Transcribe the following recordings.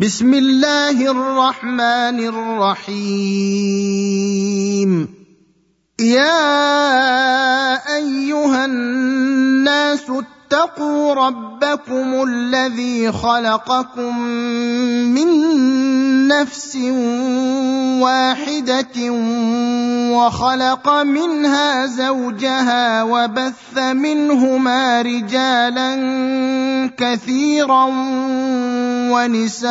بسم الله الرحمن الرحيم. يا أيها الناس اتقوا ربكم الذي خلقكم من نفس واحدة وخلق منها زوجها وبث منهما رجالا كثيرا ونساء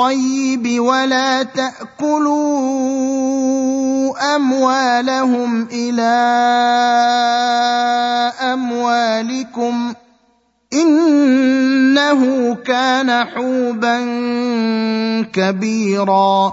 الطيب ولا تأكلوا أموالهم إلى أموالكم إنه كان حوبا كبيرا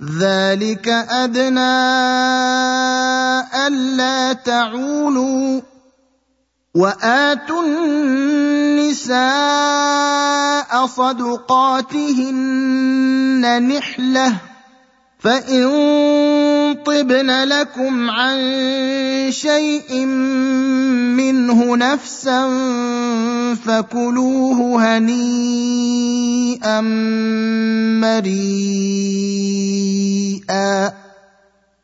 ذلك ادنى الا تعولوا واتوا النساء صدقاتهن نحله فان طبن لكم عن شيء منه نفسا فكلوه هنيئا مريئا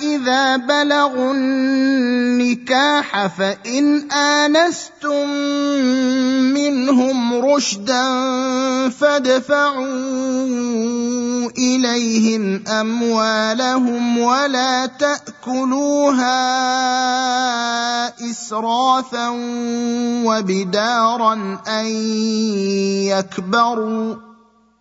إذا بلغوا النكاح فإن آنستم منهم رشدا فادفعوا إليهم أموالهم ولا تأكلوها إسرافا وبدارا أن يكبروا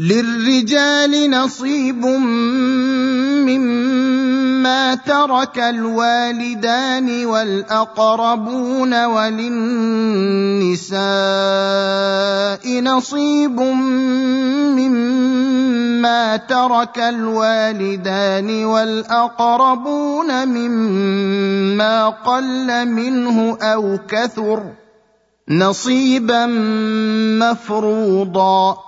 للرجال نصيب مما ترك الوالدان والأقربون وللنساء نصيب مما ترك الوالدان والأقربون مما قل منه أو كثر نصيبا مفروضا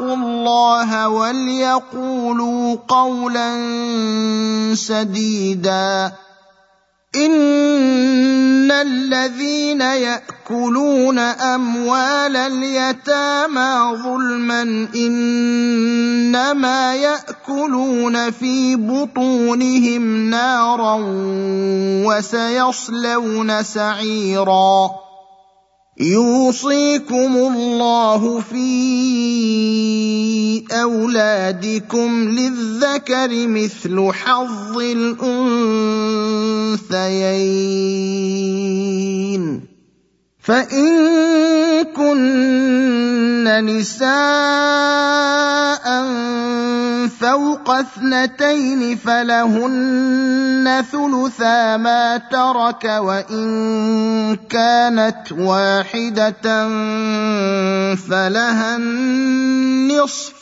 الله وليقولوا قولا سديدا. إن الذين يأكلون أموال اليتامى ظلما إنما يأكلون في بطونهم نارا وسيصلون سعيرا. يوصيكم الله في أولادكم للذكر مثل حظ الأنثيين. فإن كن نساء فوق اثنتين فلهن ثلثا ما ترك وإن كانت واحدة فلها النصف.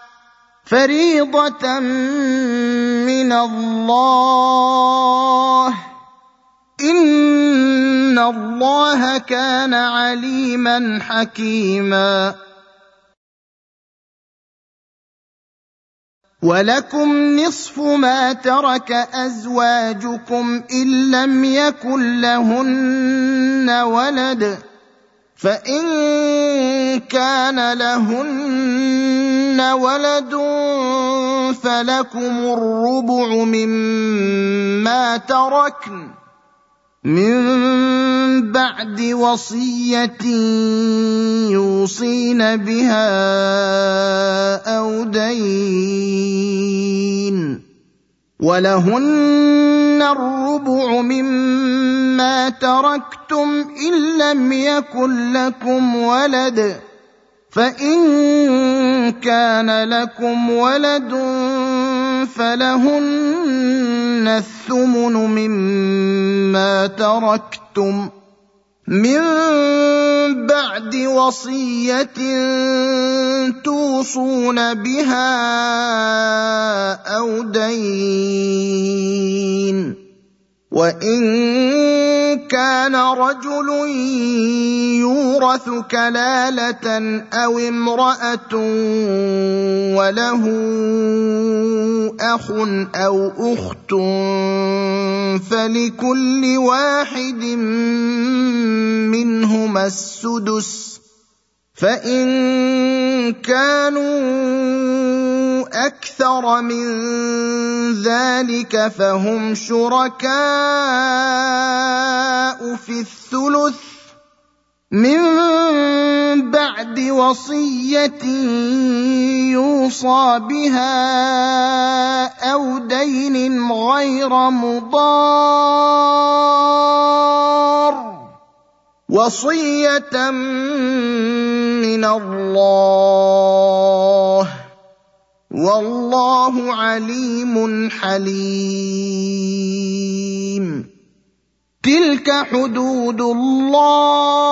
فريضة من الله. إن الله كان عليما حكيما. ولكم نصف ما ترك أزواجكم إن لم يكن لهن ولد. فإن كان لهن ولد فلكم الربع مما تركن من بعد وصية يوصين بها أو دين. ولهن الربع مما تركتم إن لم يكن لكم ولد فإن كان لكم ولد فلهن الثمن مما تركتم من بعد وصية توصون بها أو دين. وان كان رجل يورث كلاله أو امراه وله اخ أو اخت فلكل واحد منهما السدس فان كانوا أكثر من ذلك فهم شركاء في الثلث من بعد وصيه يوصى بها أو دين غير مضار وصية من الله. والله عليم حليم. تلك حدود الله.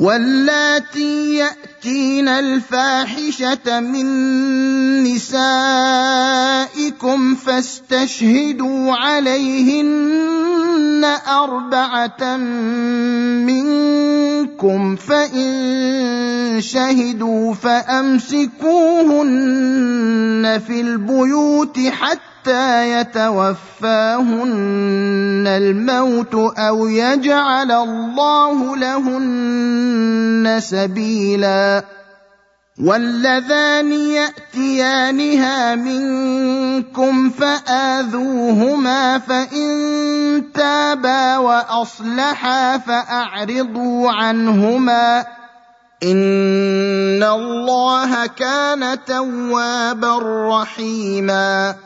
واللاتي يأتين الفاحشة من نسائكم فاستشهدوا عليهن أربعة منكم فإن شهدوا فأمسكوهن في البيوت حتى حتى يتوفاهن الموت أو يجعل الله لهن سبيلا. واللذان ياتيانها منكم فاذوهما فان تابا واصلحا فاعرضوا عنهما ان الله كان توابا رحيما.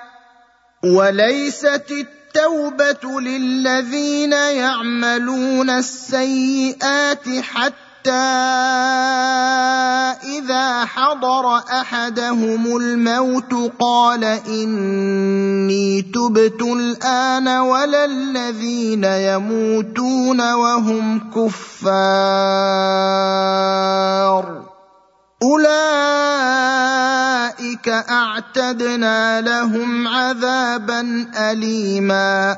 وليست التوبه للذين يعملون السيئات حتى اذا حضر احدهم الموت قال اني تبت الان ولا الذين يموتون وهم كفار اولئك اعتدنا لهم عذابا اليما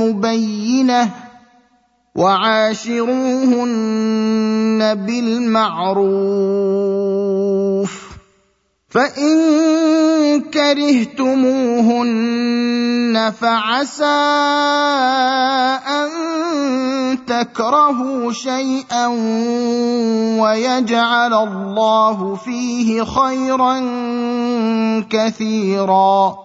مبينه وعاشروهن بالمعروف فان كرهتموهن فعسى ان تكرهوا شيئا ويجعل الله فيه خيرا كثيرا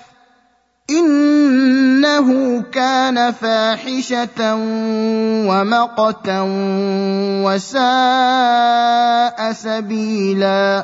إنه كان فاحشة ومقتا وساء سبيلا.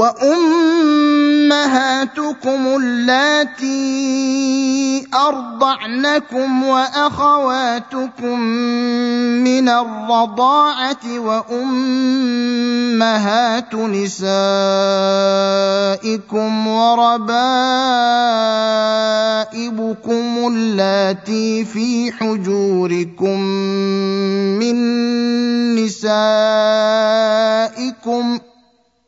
وأمهاتكم اللاتي أرضعنكم وأخواتكم من الرضاعة وأمهات نسائكم وربائبكم اللاتي في حجوركم من نسائكم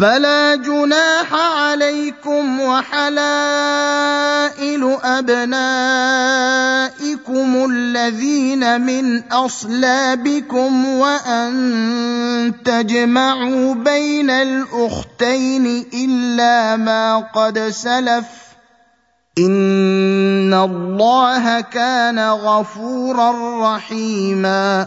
فلا جناح عليكم وحلائل أبنائكم الذين من أصلابكم وأن تجمعوا بين الأختين إلا ما قد سلف إن الله كان غفورا رحيما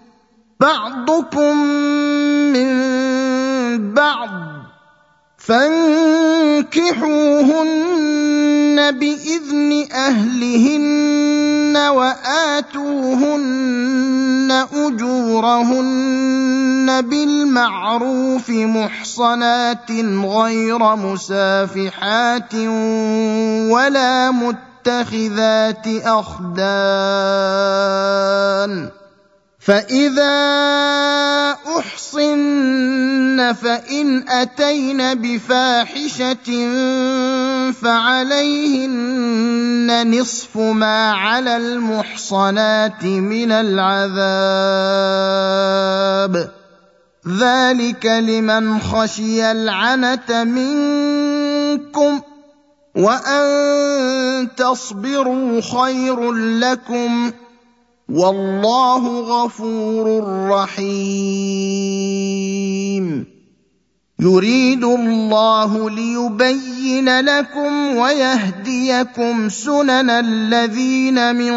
بعضكم من بعض فانكحوهن بإذن أهلهن وآتوهن أجورهن بالمعروف محصنات غير مسافحات ولا متخذات أخدان فاذا احصن فان اتين بفاحشه فعليهن نصف ما على المحصنات من العذاب ذلك لمن خشي العنت منكم وان تصبروا خير لكم والله غفور رحيم. يريد الله ليبين لكم ويهديكم سنن الذين من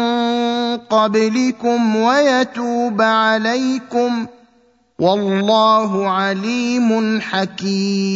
قبلكم ويتوب عليكم. والله عليم حكيم.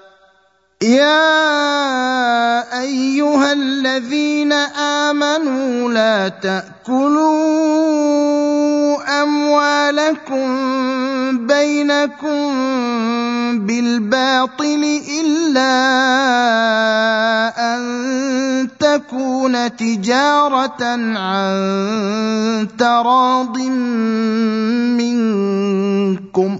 يا أيها الذين آمنوا لا تأكلوا أموالكم بينكم بالباطل إلا أن تكون تجارة عن تراض منكم.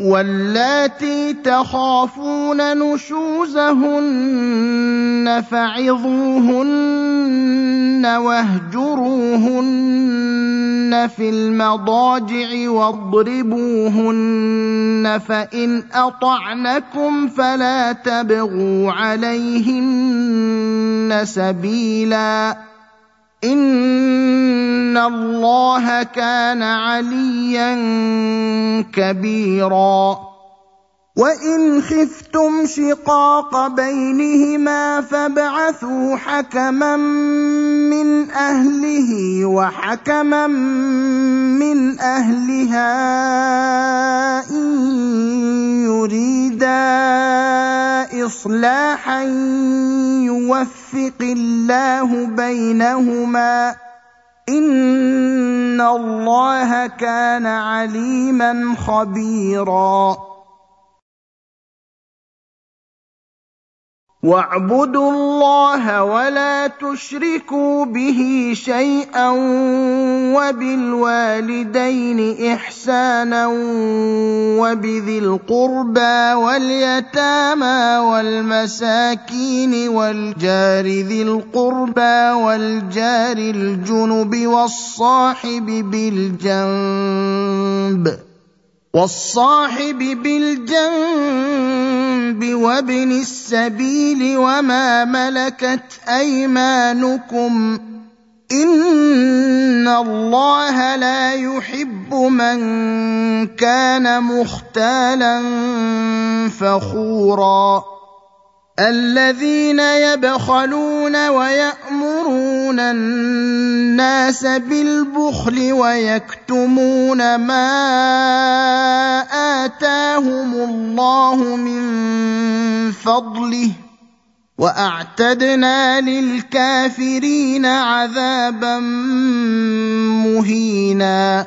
واللاتي تخافون نشوزهن فعظوهن واهجروهن في المضاجع واضربوهن فإن أطعنكم فلا تبغوا عليهن سبيلا ان الله كان عليا كبيرا وان خفتم شقاق بينهما فابعثوا حكما من اهله وحكما من اهلها ان يريدا اصلاحا يوفق الله بينهما ان الله كان عليما خبيرا واعبدوا الله ولا تشركوا به شيئا وبالوالدين إحسانا وبذي القربى واليتامى والمساكين والجار ذي القربى والجار الجنب والصاحب بالجنب والصاحب بالجنب وابن السبيل وما ملكت أيمانكم إن الله لا يحب من كان مختالا فخورا الذين يبخلون ويأمرون الناس بالبخل ويكتمون ما آتاهم الله من فضله وأعتدنا للكافرين عذابا مهينا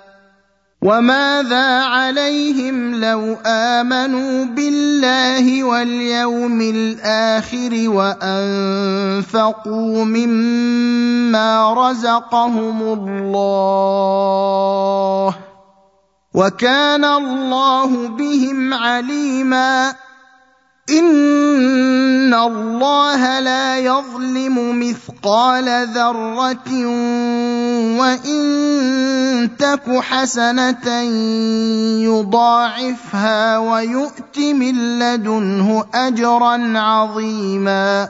وماذا عليهم لو امنوا بالله واليوم الآخر وانفقوا مما رزقهم الله وكان الله بهم عليما ان الله لا يظلم مثقال ذره وان تك حسنه يضاعفها ويؤت من لدنه اجرا عظيما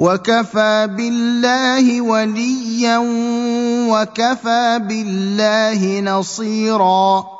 وكفى بالله وليا وكفى بالله نصيرا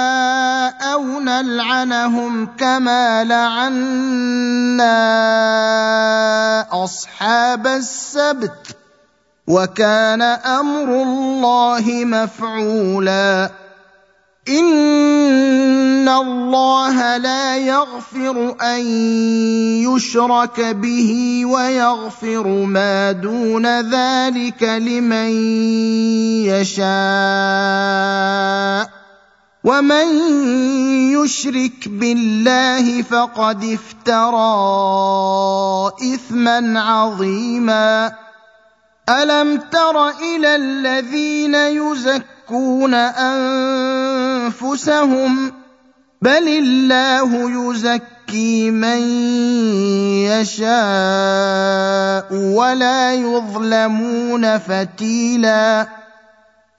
أو نلعنهم كما لعنا اصحاب السبت وكان أمر الله مفعولا ان الله لا يغفر ان يشرك به ويغفر ما دون ذلك لمن يشاء ومن يشرك بالله فقد افترى اثما عظيما الم تر إلى الذين يزكون انفسهم بل الله يزكي من يشاء ولا يظلمون فتيلا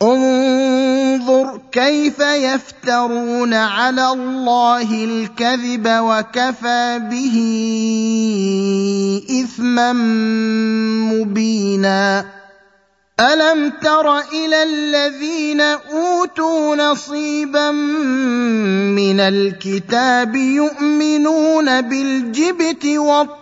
انظر كيف يفترون على الله الكذب وكفى به إثما مبينا. ألم تر إلى الذين أوتوا نصيبا من الكتاب يؤمنون بالجبت والطاغوت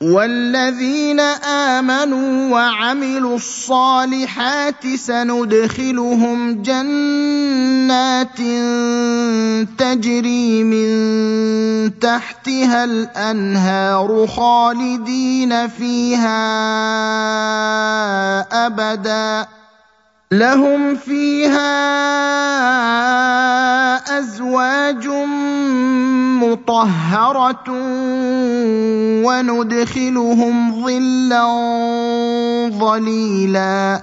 والذين آمنوا وعملوا الصالحات سندخلهم جنات تجري من تحتها الأنهار خالدين فيها ابدا لهم فيها أزواج مطهرة وندخلهم ظلا ظليلا.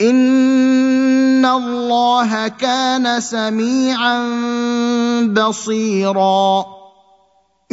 ان الله كان سميعا بصيرا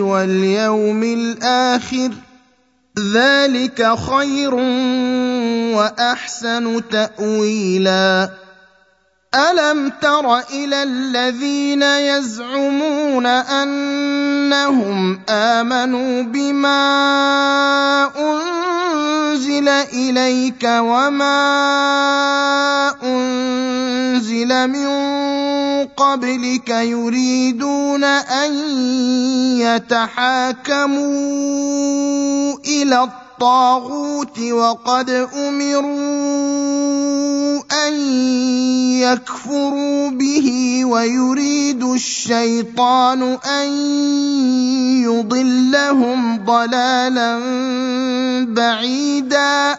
واليوم الآخر ذلك خير وأحسن تاويلا الم تر إلى الذين يزعمون انهم امنوا بما انزل اليك وما انزل من قبلك يريدون ان يتحاكموا إلى الطاغوت وقد امروا ان يكفروا به ويريد الشيطان ان يضلهم ضلالا بعيدا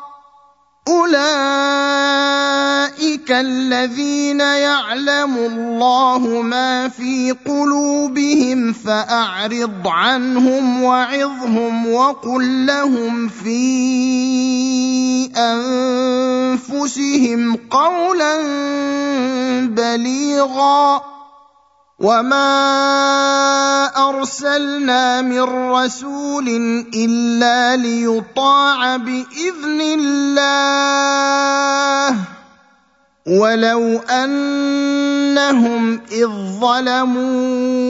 اولئك الذين يعلم الله ما في قلوبهم فاعرض عنهم وعظهم وقل لهم في انفسهم قولا بليغا وما ارسلنا من رسول الا ليطاع باذن الله ولو انهم اذ ظلموا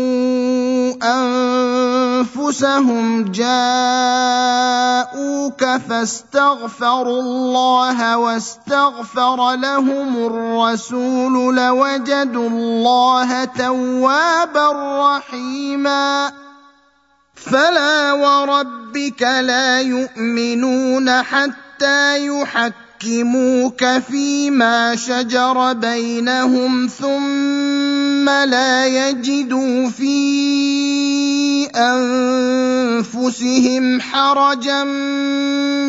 انفسهم جاءوك فاستغفروا الله واستغفر لهم الرسول لوجدوا الله توابا رحيما فلا وربك لا يؤمنون حتى يحكموا يحكموك فيما شجر بينهم ثم لا يجدوا في أنفسهم حرجا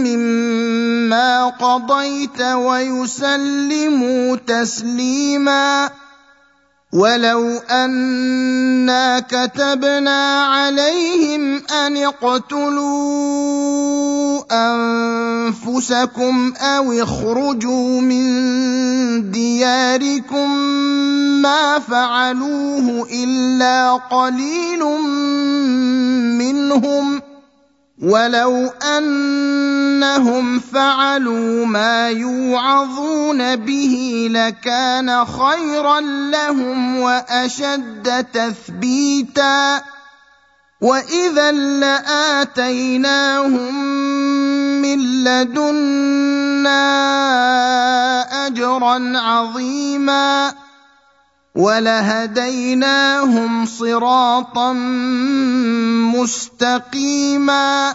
مما قضيت ويسلموا تسليما ولو انا كتبنا عليهم ان اقتلوا انفسكم أو اخرجوا من دياركم ما فعلوه الا قليل منهم ولو انهم فعلوا ما يوعظون به لكان خيرا لهم واشد تثبيتا واذا لاتيناهم من لدنا اجرا عظيما ولهديناهم صراطا مستقيما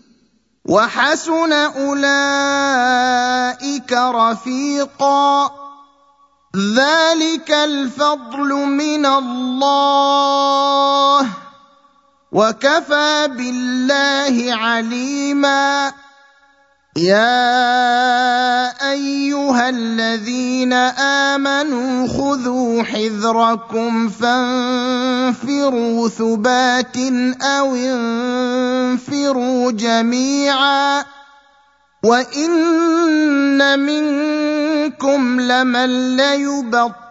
وحسن أولئك رفيقا. ذلك الفضل من الله. وكفى بالله عليما. يا أيها الذين آمنوا خذوا حذركم فانفروا ثبات أو انفروا جميعا وإن منكم لمن ليبط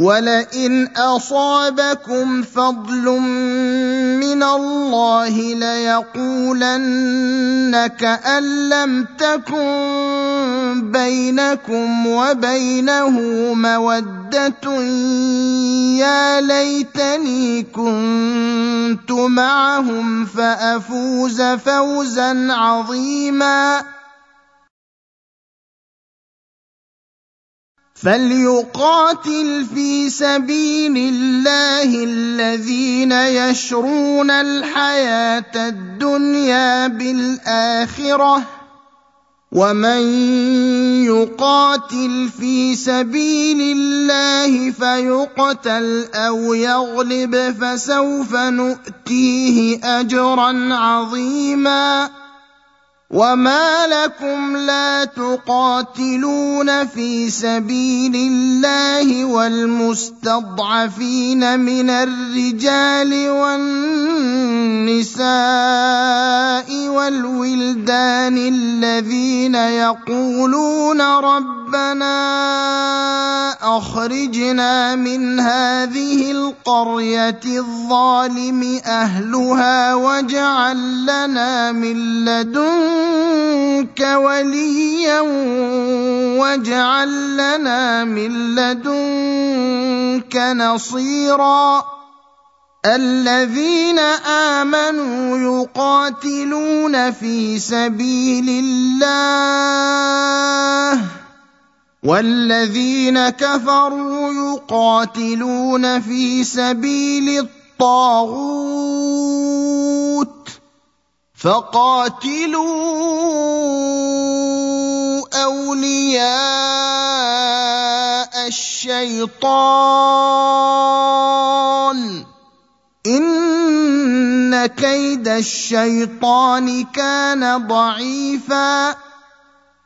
ولئن اصابكم فضل من الله ليقولن كان لم تكن بينكم وبينه موده يا ليتني كنت معهم فافوز فوزا عظيما فليقاتل في سبيل الله الذين يشرون الحياة الدنيا بالآخرة. ومن يقاتل في سبيل الله فيقتل أو يغلب فسوف نؤتيه أجرا عظيما. وما لكم لا تقاتلون في سبيل الله والمستضعفين من الرجال والنساء والولدان الذين يقولون ربنا اخرجنا من هذه القريه الظالم اهلها واجعل لنا من لدن منك وليا واجعل لنا من لدنك نصيرا. الذين آمنوا يقاتلون في سبيل الله والذين كفروا يقاتلون في سبيل الطاغوت. فقاتلوا اولياء الشيطان ان كيد الشيطان كان ضعيفا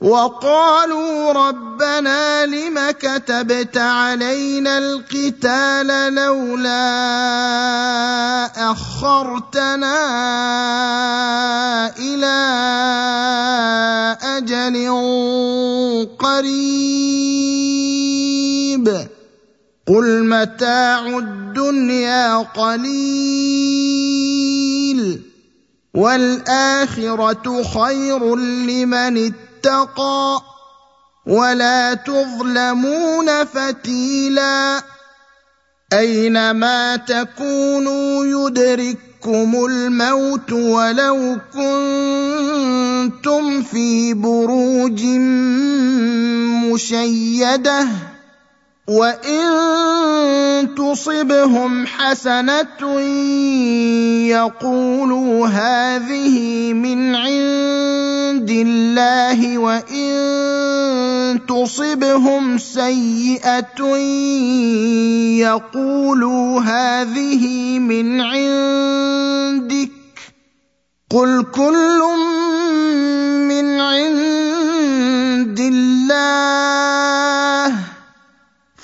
وقالوا ربنا لم كتبت علينا القتال لولا أخرتنا إلى أجل قريب. قل متاع الدنيا قليل والآخرة خير لمن اتقى ولا تظلمون فتيلا اينما تكونوا يدرككم الموت ولو كنتم في بروج مشيدة وان تصبهم حسنه يقولوا هذه من عند الله وان تصبهم سيئه يقولوا هذه من عندك قل كل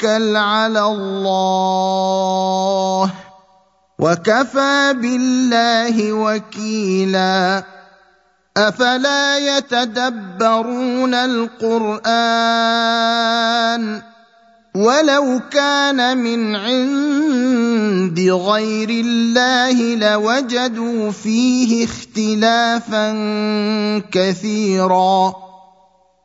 توكل على الله. وكفى بالله وكيلا. أفلا يتدبرون القرآن؟ ولو كان من عند غير الله لوجدوا فيه اختلافا كثيرا.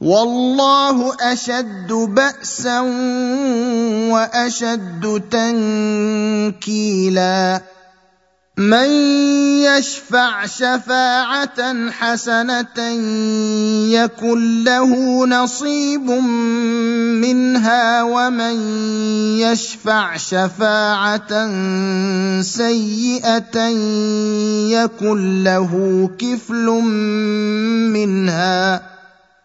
والله أشد بأسا وأشد تنكيلا. من يشفع شفاعة حسنة يكن له نصيب منها ومن يشفع شفاعة سيئة يكن له كفل منها.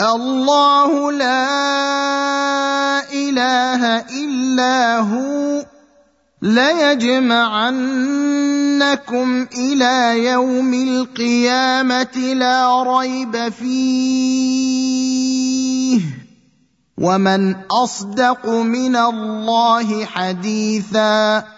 الله لا إله إلا هو. ليجمعنكم إلى يوم القيامة لا ريب فيه. ومن أصدق من الله حديثا.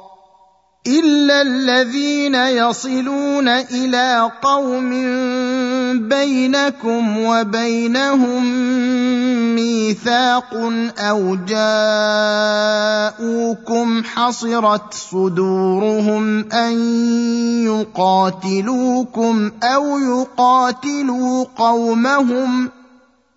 الا الذين يصلون إلى قوم بينكم وبينهم ميثاق أو جاءوكم حصرت صدورهم ان يقاتلوكم أو يقاتلوا قومهم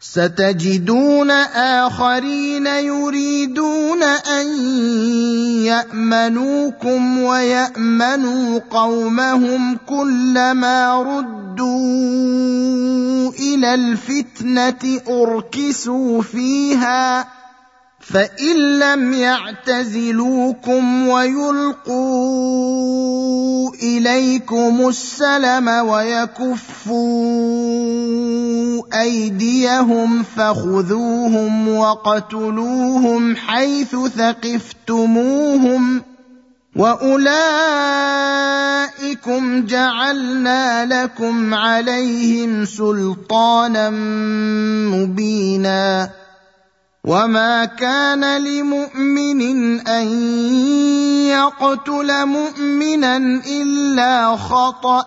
ستجدون آخرين يريدون أن يأمنوكم ويأمنوا قومهم كلما ردوا إلى الفتنة أركسوا فيها فان لم يعتزلوكم ويلقوا اليكم السلم ويكفوا ايديهم فخذوهم وقتلوهم حيث ثقفتموهم واولئكم جعلنا لكم عليهم سلطانا مبينا وما كان لمؤمن ان يقتل مؤمنا الا خطأ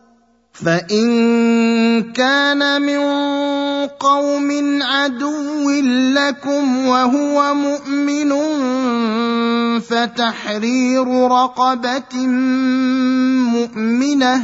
فان كان من قوم عدو لكم وهو مؤمن فتحرير رقبه مؤمنه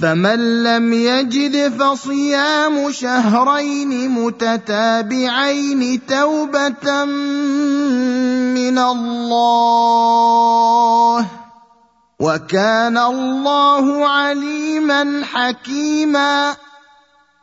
فمن لم يجد فصيام شهرين متتابعين توبة من الله وكان الله عليما حكيما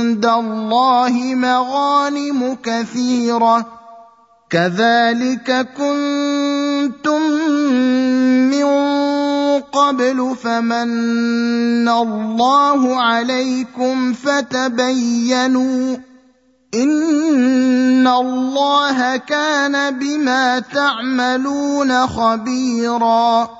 عند الله مغانم كثيرة. كذلك كنتم من قبل فمن الله عليكم فتبينوا. إن الله كان بما تعملون خبيرا.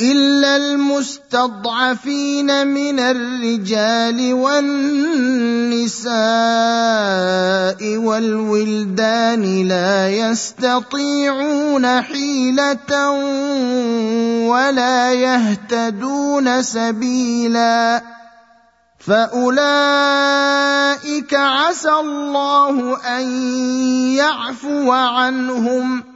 إلا المستضعفين من الرجال والنساء والولدان لا يستطيعون حيلة ولا يهتدون سبيلا فأولئك عسى الله أن يعفو عنهم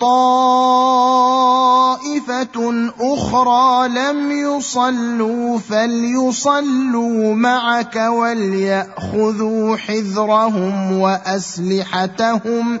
طائفة أخرى لم يصلوا فليصلوا معك وليأخذوا حذرهم وأسلحتهم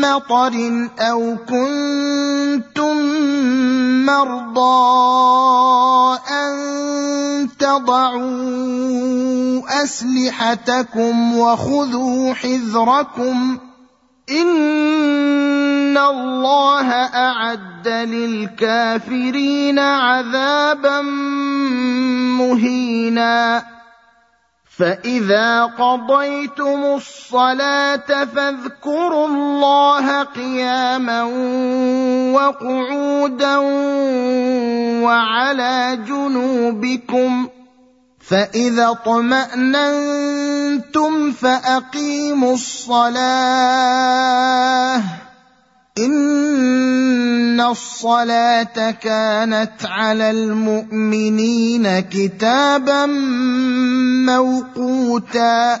مطر أو كنتم مرضى أن تضعوا أسلحتكم وخذوا حذركم إن الله أعد للكافرين عذابا مهينا فاذا قضيتم الصلاه فاذكروا الله قياما وقعودا وعلى جنوبكم فاذا اطماننتم فاقيموا الصلاه ان الصلاه كانت على المؤمنين كتابا موقوتا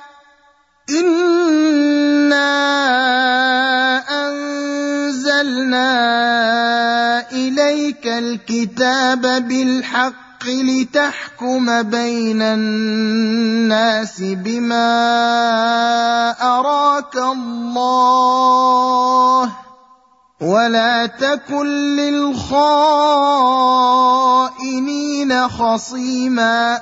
انا انزلنا اليك الكتاب بالحق لتحكم بين الناس بما اراك الله ولا تكن للخائنين خصيما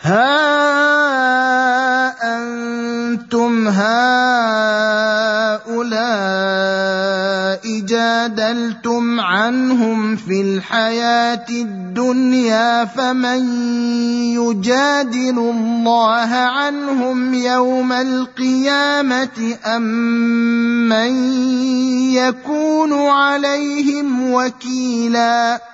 ها أنتم هؤلاء جادلتم عنهم في الحياة الدنيا فمن يجادل الله عنهم يوم القيامة أم من يكون عليهم وكيلا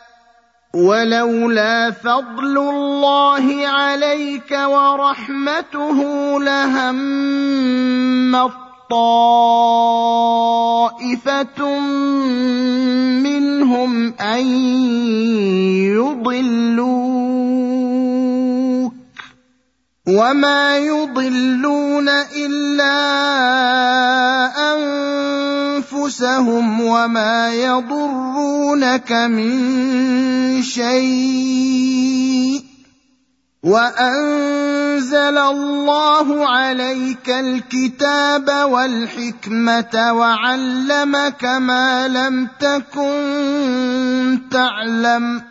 ولولا فضل الله عليك ورحمته لهم طائفة منهم أن يضلوك. وما يضلون الا انفسهم وما يضرونك من شيء وانزل الله عليك الكتاب والحكمه وعلمك ما لم تكن تعلم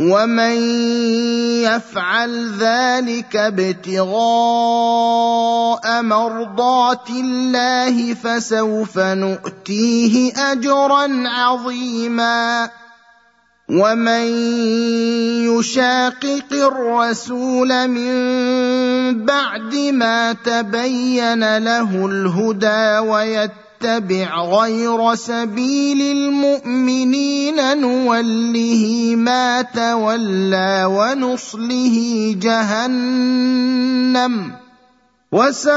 ومن يفعل ذلك ابتغاء مرضات الله فسوف نؤتيه اجرا عظيما ومن يشاقق الرسول من بعد ما تبين له الهدى ويتبع نتبع غير سبيل المؤمنين نوله ما تولى ونصله جهنم. وساءت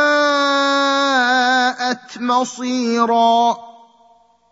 مصيرا.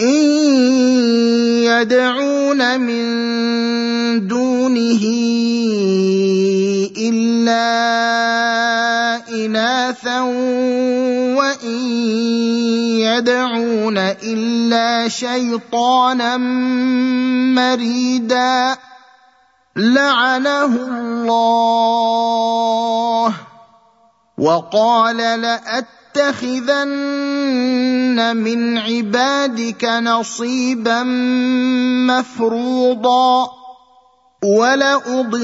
إن يدعون من دونه إلا إناثا وإن يدعون إلا شيطانا مريدا لعنه الله وقال لأت ليتخذن من عبادك نصيبا مفروضا ولأضلنهم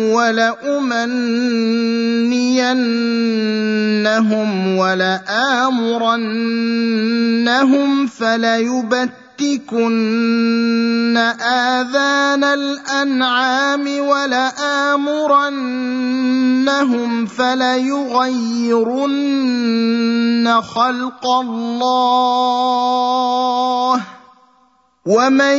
ولأمنينهم ولآمرنهم فليبتكن آذان الأنعام ولآمرنهم فليغيرن خلق الله. ومن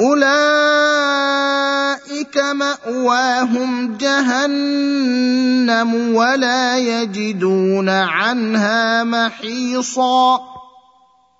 أولئك مأواهم جهنم ولا يجدون عنها محيصا.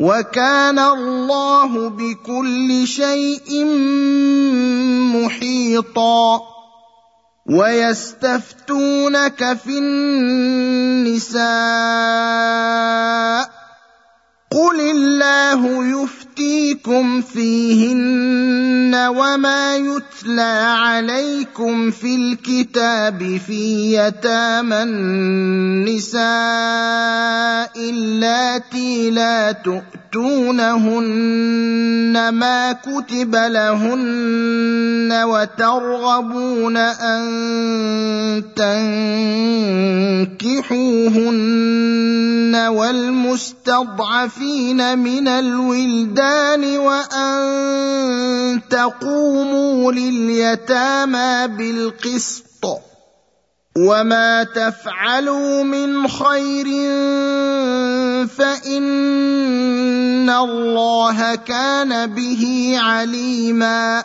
وكان الله بكل شيء محيطا. ويستفتونك في النساء. قل الله يفتيكم فيهن وما يتلى عليكم في الكتاب في يتامى النساء اللاتي لا تؤتونهن ما كتب لهن وترغبون ان تنكحوهن والمستضعفين من الولدان وأن تقوموا لليتامى بالقسط وما تفعلوا من خير فإن الله كان به عليما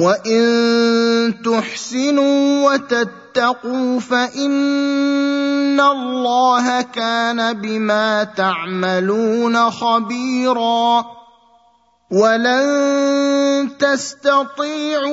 وان تحسنوا وتتقوا فان الله كان بما تعملون خبيرا ولن تستطيعوا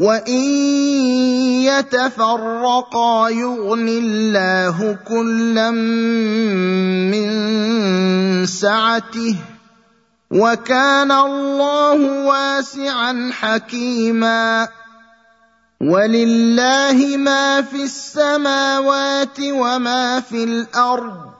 وان يتفرقا يغن الله كلا من سعته وكان الله واسعا حكيما ولله ما في السماوات وما في الأرض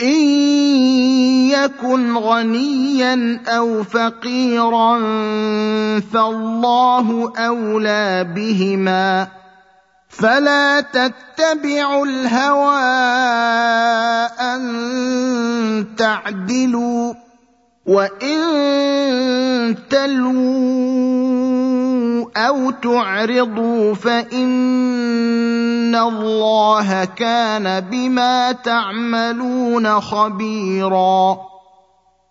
إن يكن غنيا أو فقيرا فالله أولى بهما. فلا تتبعوا الهوى أن تعدلوا. وان تلووا أو تعرضوا فان الله كان بما تعملون خبيرا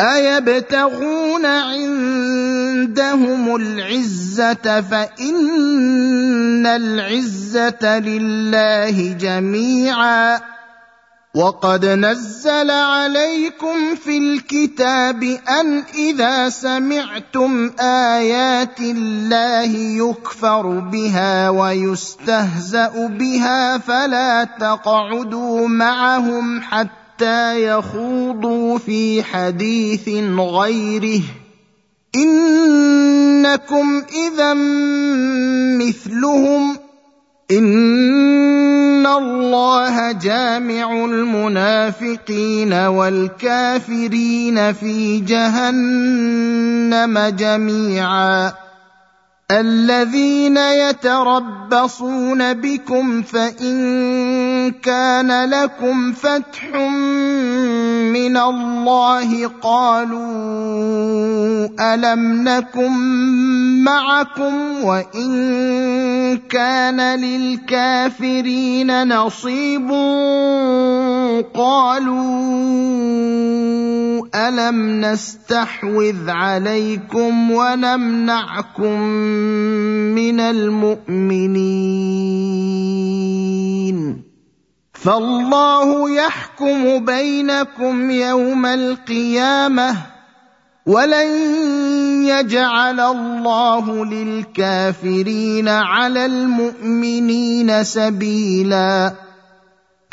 ايبتغون عندهم العزه فان العزه لله جميعا وقد نزل عليكم في الكتاب ان اذا سمعتم ايات الله يكفر بها ويستهزا بها فلا تقعدوا معهم حتى يخوضوا في حديث غيره إنكم إذا مثلهم إن الله جامع المنافقين والكافرين في جهنم جميعا. الذين يتربصون بكم فإن كان لكم فتح من الله قالوا ألم نكن معكم وإن كان للكافرين نصيب قالوا ألم نستحوذ عليكم ونمنعكم من المؤمنين فالله يحكم بينكم يوم القيامة ولن يجعل الله للكافرين على المؤمنين سبيلا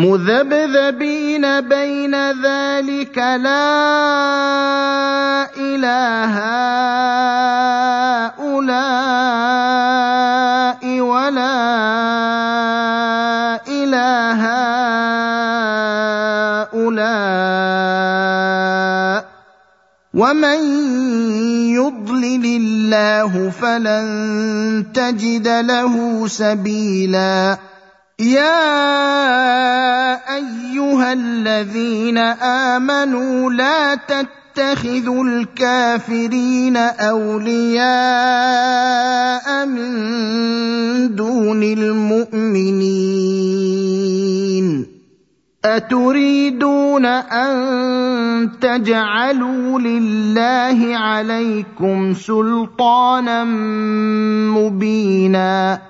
مذبذبين بين ذلك لا إله هؤلاء ولا إله هؤلاء. ومن يضلل الله فلن تجد له سبيلا. يا أيها الذين آمنوا لا تتخذوا الكافرين أولياء من دون المؤمنين. أتريدون أن تجعلوا لله عليكم سلطانا مبينا.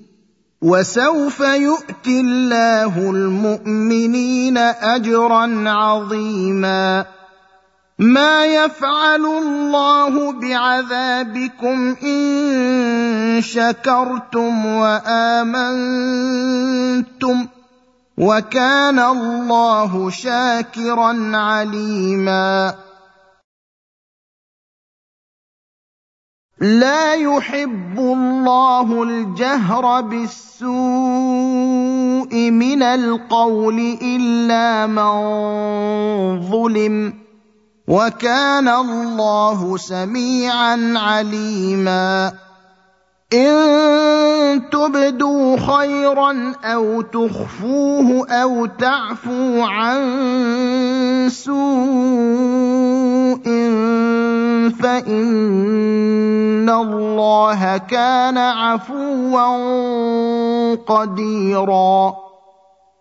وسوف يؤتي الله المؤمنين اجرا عظيما. ما يفعل الله بعذابكم إن شكرتم وآمنتم وكان الله شاكرا عليما. لا يحب الله الجهر بالسوء من القول إلا من ظلم وكان الله سميعا عليما إن تبدوا خيرا أو تخفوه أو تعفو عن سوء فإن الله كان عفوا قديرا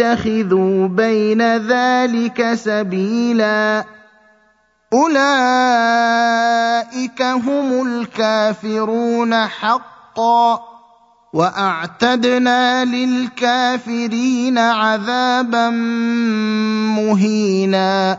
يتخذوا بين ذلك سبيلا. أولئك هم الكافرون حقا. وأعتدنا للكافرين عذابا مهينا.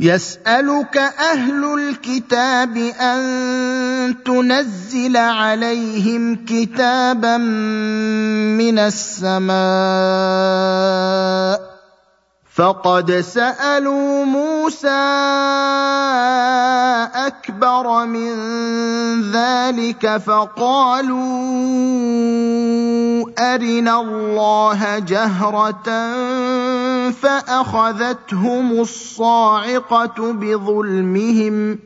يسألك أهل الكتاب أن تنزل عليهم كتابا من السماء. فقد سالوا موسى اكبر من ذلك فقالوا ارنا الله جهره فاخذتهم الصاعقه بظلمهم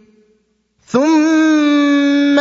ثم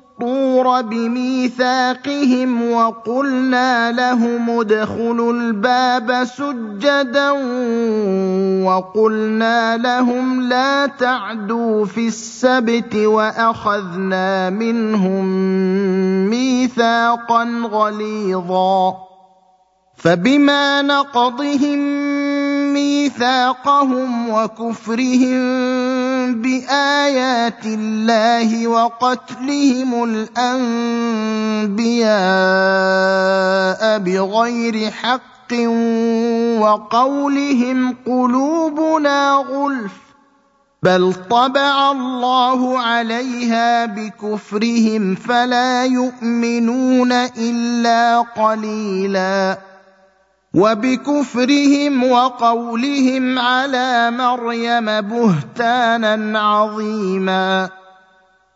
الطور بميثاقهم وقلنا لهم ادخلوا الباب سجدا وقلنا لهم لا تعدوا في السبت واخذنا منهم ميثاقا غليظا فبما نقضهم ميثاقهم وكفرهم بآيات الله وقتلهم الأنبياء بغير حق وقولهم قلوبنا غلف بل طبع الله عليها بكفرهم فلا يؤمنون إلا قليلا وبكفرهم وقولهم على مريم بهتانا عظيما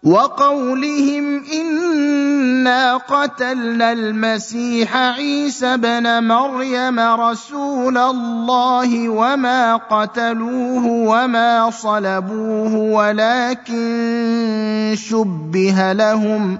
وقولهم إنا قتلنا المسيح عيسى بن مريم رسول الله وما قتلوه وما صلبوه ولكن شبه لهم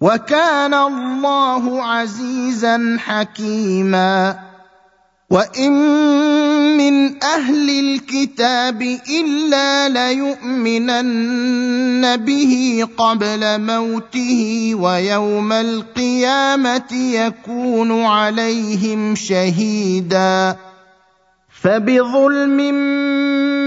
وكان الله عزيزا حكيما. وإن من أهل الكتاب إلا ليؤمنن به قبل موته ويوم القيامة يكون عليهم شهيدا. فبظلم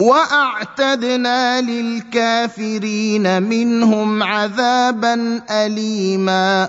واعتدنا للكافرين منهم عذابا اليما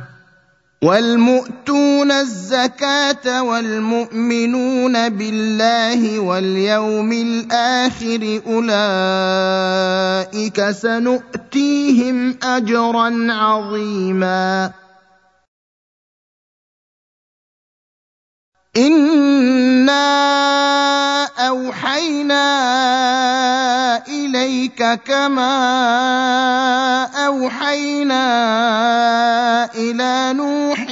والمؤتون الزكاة والمؤمنون بالله واليوم الآخر أولئك سنؤتيهم أجرا عظيما. انا اوحينا اليك كما اوحينا إلى نوح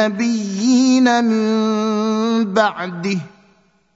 والنبيين من بعده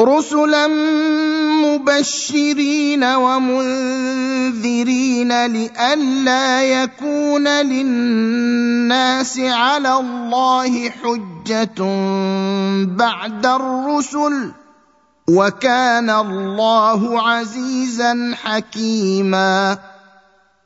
رسلا مبشرين ومنذرين لئلا يكون للناس على الله حجة بعد الرسل وكان الله عزيزا حكيما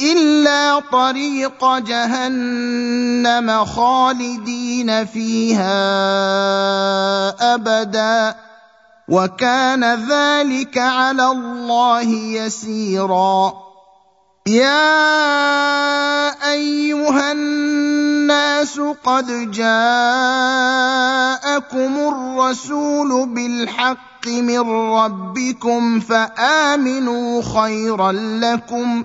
الا طريق جهنم خالدين فيها ابدا وكان ذلك على الله يسيرا يا ايها الناس قد جاءكم الرسول بالحق من ربكم فامنوا خيرا لكم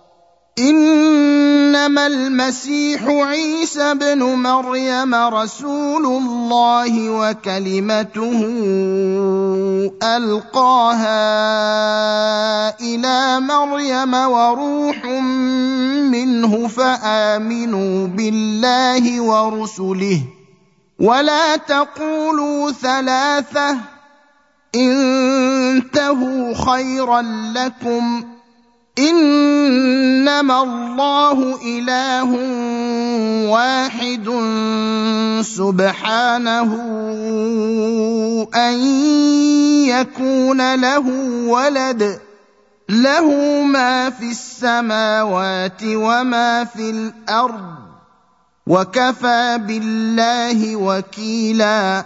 إنما المسيح عيسى ابن مريم رسول الله وكلمته ألقاها إلى مريم وروح منه فآمنوا بالله ورسله. ولا تقولوا ثلاثة. انتهوا خيرا لكم. إنما الله إله واحد سبحانه أن يكون له ولد. له ما في السماوات وما في الأرض. وكفى بالله وكيلا.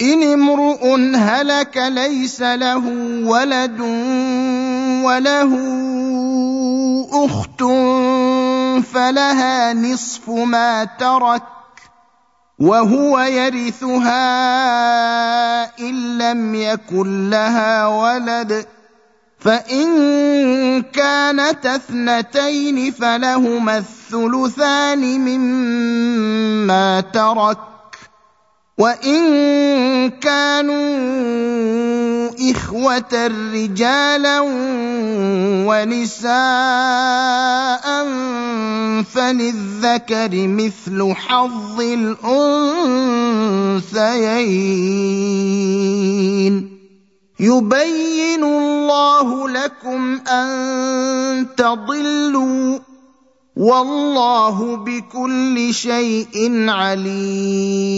إن امرؤ هلك ليس له ولد وله أخت فلها نصف ما ترك وهو يرثها إن لم يكن لها ولد فإن كانت اثنتين فلهما الثلثان مما ترك وان كانوا اخوه رجالا ونساء فللذكر مثل حظ الانثيين يبين الله لكم ان تضلوا والله بكل شيء عليم.